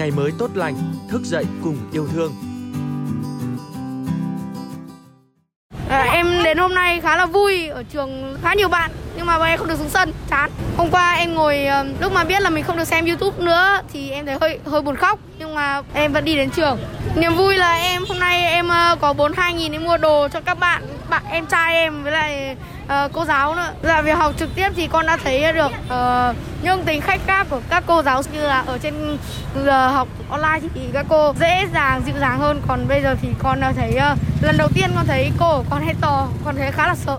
ngày mới tốt lành, thức dậy cùng yêu thương. À, em đến hôm nay khá là vui ở trường khá nhiều bạn nhưng mà em không được xuống sân chán. Hôm qua em ngồi lúc mà biết là mình không được xem youtube nữa thì em thấy hơi hơi buồn khóc. Nhưng mà em vẫn đi đến trường. Niềm vui là em hôm nay em có 42 nghìn để mua đồ cho các bạn bạn em trai em với lại uh, cô giáo nữa. Dạ, là việc học trực tiếp thì con đã thấy được uh, những tính khách khác của các cô giáo như là ở trên giờ học online thì các cô dễ dàng dịu dàng hơn. Còn bây giờ thì con đã thấy uh, lần đầu tiên con thấy cô của con hay to con thấy khá là sợ.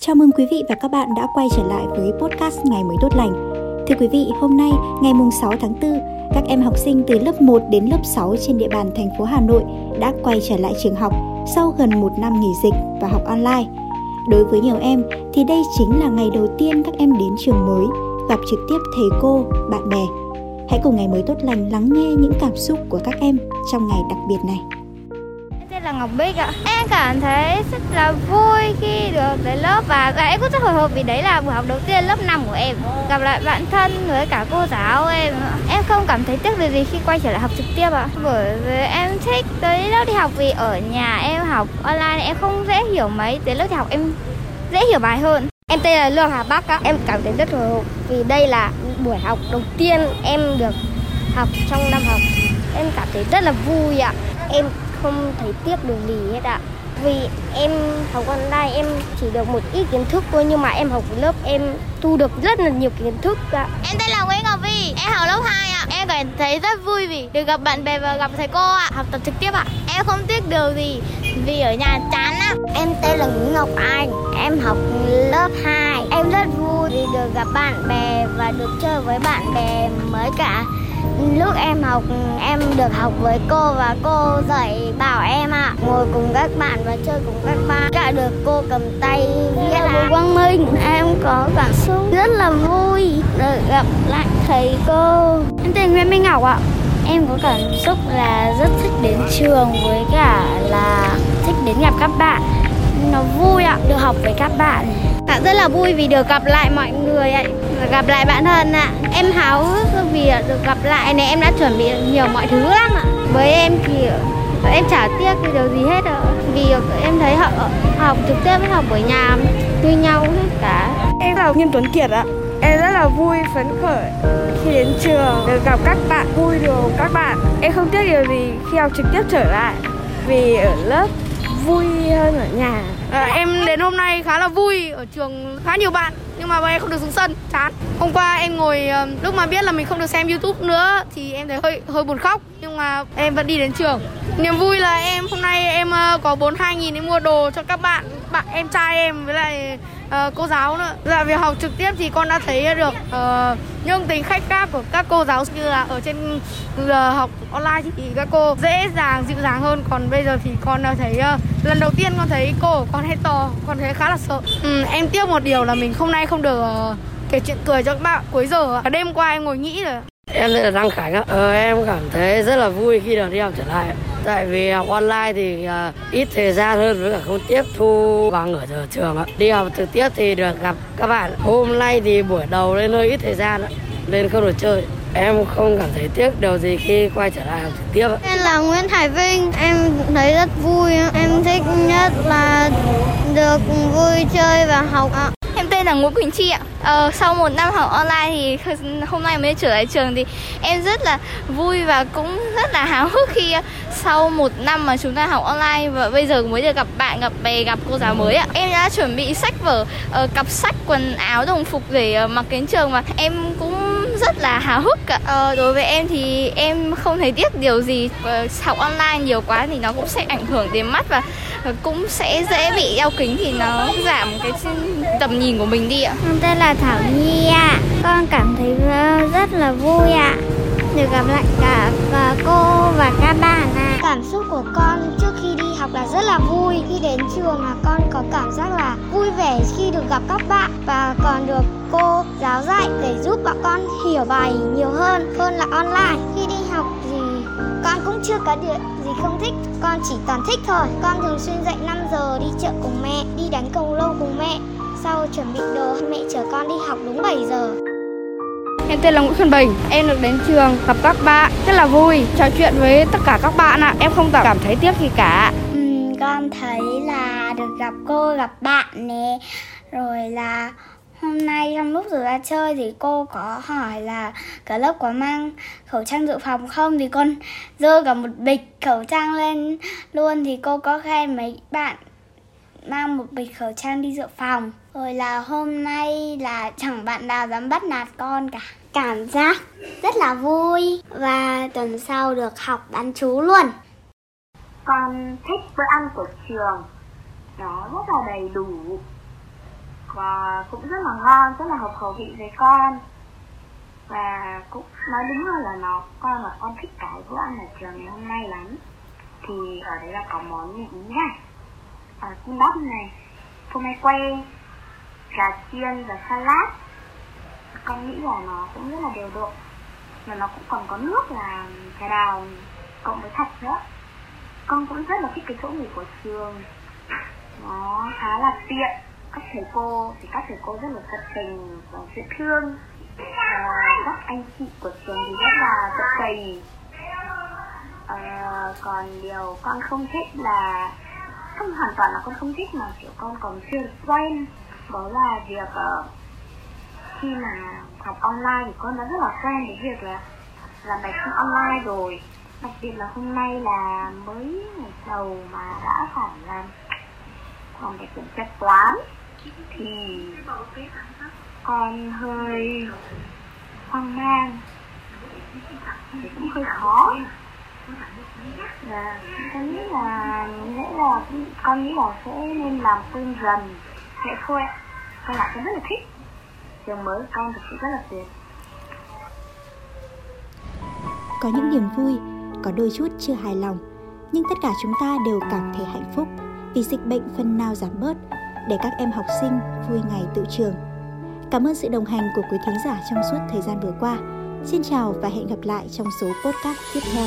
Chào mừng quý vị và các bạn đã quay trở lại với podcast Ngày mới tốt lành. Thưa quý vị, hôm nay, ngày mùng 6 tháng 4, các em học sinh từ lớp 1 đến lớp 6 trên địa bàn thành phố Hà Nội đã quay trở lại trường học sau gần một năm nghỉ dịch và học online. Đối với nhiều em thì đây chính là ngày đầu tiên các em đến trường mới, gặp trực tiếp thầy cô, bạn bè. Hãy cùng ngày mới tốt lành lắng nghe những cảm xúc của các em trong ngày đặc biệt này tên là Ngọc Bích ạ. Em cảm thấy rất là vui khi được đến lớp và em cũng rất hồi hộp vì đấy là buổi học đầu tiên lớp 5 của em. Gặp lại bạn thân với cả cô giáo em. Em không cảm thấy tiếc điều gì khi quay trở lại học trực tiếp ạ. Bởi vì em thích tới lớp đi học vì ở nhà em học online em không dễ hiểu mấy. Tới lớp đi học em dễ hiểu bài hơn. Em tên là Lương Hà Bắc á. Em cảm thấy rất hồi hộp vì đây là buổi học đầu tiên em được học trong năm học. Em cảm thấy rất là vui ạ. Em không thấy tiếc điều gì hết ạ. Vì em học online em chỉ được một ít kiến thức thôi nhưng mà em học lớp em thu được rất là nhiều kiến thức ạ. Em tên là Nguyễn Ngọc Vi, em học lớp 2 ạ. Em cảm thấy rất vui vì được gặp bạn bè và gặp thầy cô ạ, học tập trực tiếp ạ. Em không tiếc điều gì vì ở nhà chán á. Em tên là Nguyễn Ngọc Anh, em học lớp 2. Em rất vui vì được gặp bạn bè và được chơi với bạn bè mới cả lúc em học em được học với cô và cô dạy bảo em ạ. À, ngồi cùng các bạn và chơi cùng các bạn. Cả được cô cầm tay viết là quang minh. Em có cảm xúc rất là vui được gặp lại thầy cô. Em tên nguyễn minh ngọc ạ. Em có cảm xúc là rất thích đến trường với cả là thích đến gặp các bạn nó vui ạ được học với các bạn Dạ rất là vui vì được gặp lại mọi người ạ, gặp lại bạn thân ạ. Em háo hức vì được gặp lại này em đã chuẩn bị nhiều mọi thứ lắm ạ. Với em thì em chả tiếc cái điều gì hết ạ. Vì em thấy học học trực tiếp với học ở nhà như nhau hết cả. Em là Nghiêm Tuấn Kiệt ạ. Em rất là vui, phấn khởi khi đến trường được gặp các bạn, vui được các bạn. Em không tiếc điều gì khi học trực tiếp trở lại vì ở lớp vui hơn ở nhà. À, em đến hôm nay khá là vui ở trường khá nhiều bạn nhưng mà em không được xuống sân chán. Hôm qua em ngồi ờ, lúc mà biết là mình không được xem youtube nữa thì em thấy hơi hơi buồn khóc nhưng mà em vẫn đi đến trường. Niềm vui là em hôm nay em ờ, có 42 nghìn để mua đồ cho các bạn bạn em trai em với lại uh, cô giáo nữa Dạ việc học trực tiếp thì con đã thấy được uh, nhưng tính khách khác của các cô giáo như là ở trên giờ học online thì các cô dễ dàng dịu dàng hơn còn bây giờ thì con đã thấy uh, lần đầu tiên con thấy cô con hay to con thấy khá là sợ ừ, em tiếc một điều là mình hôm nay không được uh, kể chuyện cười cho các bạn cuối giờ đêm qua em ngồi nghĩ rồi Em tên là Đăng Khánh ạ. Ờ, em cảm thấy rất là vui khi được đi học trở lại. Tại vì học online thì à, ít thời gian hơn với cả không tiếp thu bằng ở giờ trường ạ. Đi học trực tiếp thì được gặp các bạn. Hôm nay thì buổi đầu lên hơi ít thời gian ạ. Nên không được chơi. Em không cảm thấy tiếc điều gì khi quay trở lại học trực tiếp. Em là Nguyễn Hải Vinh, em thấy rất vui. Em thích nhất là được vui chơi và học ạ. Là Nguyễn Quỳnh Chi ạ. Ờ, sau một năm học online thì hôm nay mới trở lại trường thì em rất là vui và cũng rất là háo hức khi ờ, sau một năm mà chúng ta học online và bây giờ mới được gặp bạn, gặp bè, gặp cô giáo mới ạ. Em đã chuẩn bị sách vở, ờ, cặp sách, quần áo, đồng phục để ờ, mặc đến trường mà em cũng rất là háo hức ạ. Ờ, đối với em thì em không thấy tiếc điều gì. Uh, học online nhiều quá thì nó cũng sẽ ảnh hưởng đến mắt và cũng sẽ dễ bị đeo kính thì nó giảm cái tầm nhìn của mình đi ạ. Con tên là Thảo Nhi ạ. À. Con cảm thấy rất là vui ạ. À. Được gặp lại cả, cả cô và các bạn ạ. À. Cảm xúc của con trước học là rất là vui. Khi đến trường là con có cảm giác là vui vẻ khi được gặp các bạn và còn được cô giáo dạy để giúp bọn con hiểu bài nhiều hơn hơn là online. Khi đi học thì con cũng chưa có điều gì không thích Con chỉ toàn thích thôi Con thường xuyên dậy 5 giờ đi chợ cùng mẹ Đi đánh cầu lông cùng mẹ Sau chuẩn bị đồ mẹ chở con đi học đúng 7 giờ Em tên là Nguyễn Xuân Bình. Em được đến trường gặp các bạn rất là vui, trò chuyện với tất cả các bạn ạ. À. Em không cảm thấy tiếc gì cả. Con thấy là được gặp cô, gặp bạn nè. Rồi là Hôm nay trong lúc giờ ra chơi thì cô có hỏi là cả lớp có mang khẩu trang dự phòng không thì con dơ cả một bịch khẩu trang lên luôn thì cô có khen mấy bạn mang một bịch khẩu trang đi dự phòng. Rồi là hôm nay là chẳng bạn nào dám bắt nạt con cả. Cảm giác rất là vui và tuần sau được học bán chú luôn. Con thích bữa ăn của trường. Nó rất là đầy đủ. Và cũng rất là ngon rất là hợp khẩu vị với con. Và cũng nói đúng hơn là nó con là con thích cái bữa ăn ở trường ngày hôm nay lắm. Thì ở đấy là có món gì này à, ờ, kim bắp này phô mai quay gà chiên và salad. Con nghĩ là nó cũng rất là đều độ và nó cũng còn có nước là cà đào cộng với thạch nữa con cũng rất là thích cái chỗ nghỉ của trường. Nó khá là tiện. Các thầy cô thì các thầy cô rất là tận tình và dễ thương. Và các anh chị của trường thì rất là tận tình à, còn điều con không thích là không hoàn toàn là con không thích mà kiểu con còn chưa quen. Đó là việc uh, khi mà học online thì con đã rất là quen với việc là làm bài thi online rồi đặc biệt là hôm nay là mới ngày đầu mà đã phải làm làm để kiểm tra toán. Thì con hơi hoang mang, thì cũng hơi khó. Và con nghĩ là nghĩa là, con nghĩ là sẽ nên làm quen dần sẽ thôi con lại con rất là thích. Trường mới con thực sự rất là tuyệt. Có những niềm vui có đôi chút chưa hài lòng nhưng tất cả chúng ta đều cảm thấy hạnh phúc vì dịch bệnh phần nào giảm bớt để các em học sinh vui ngày tự trường. Cảm ơn sự đồng hành của quý thính giả trong suốt thời gian vừa qua. Xin chào và hẹn gặp lại trong số podcast tiếp theo.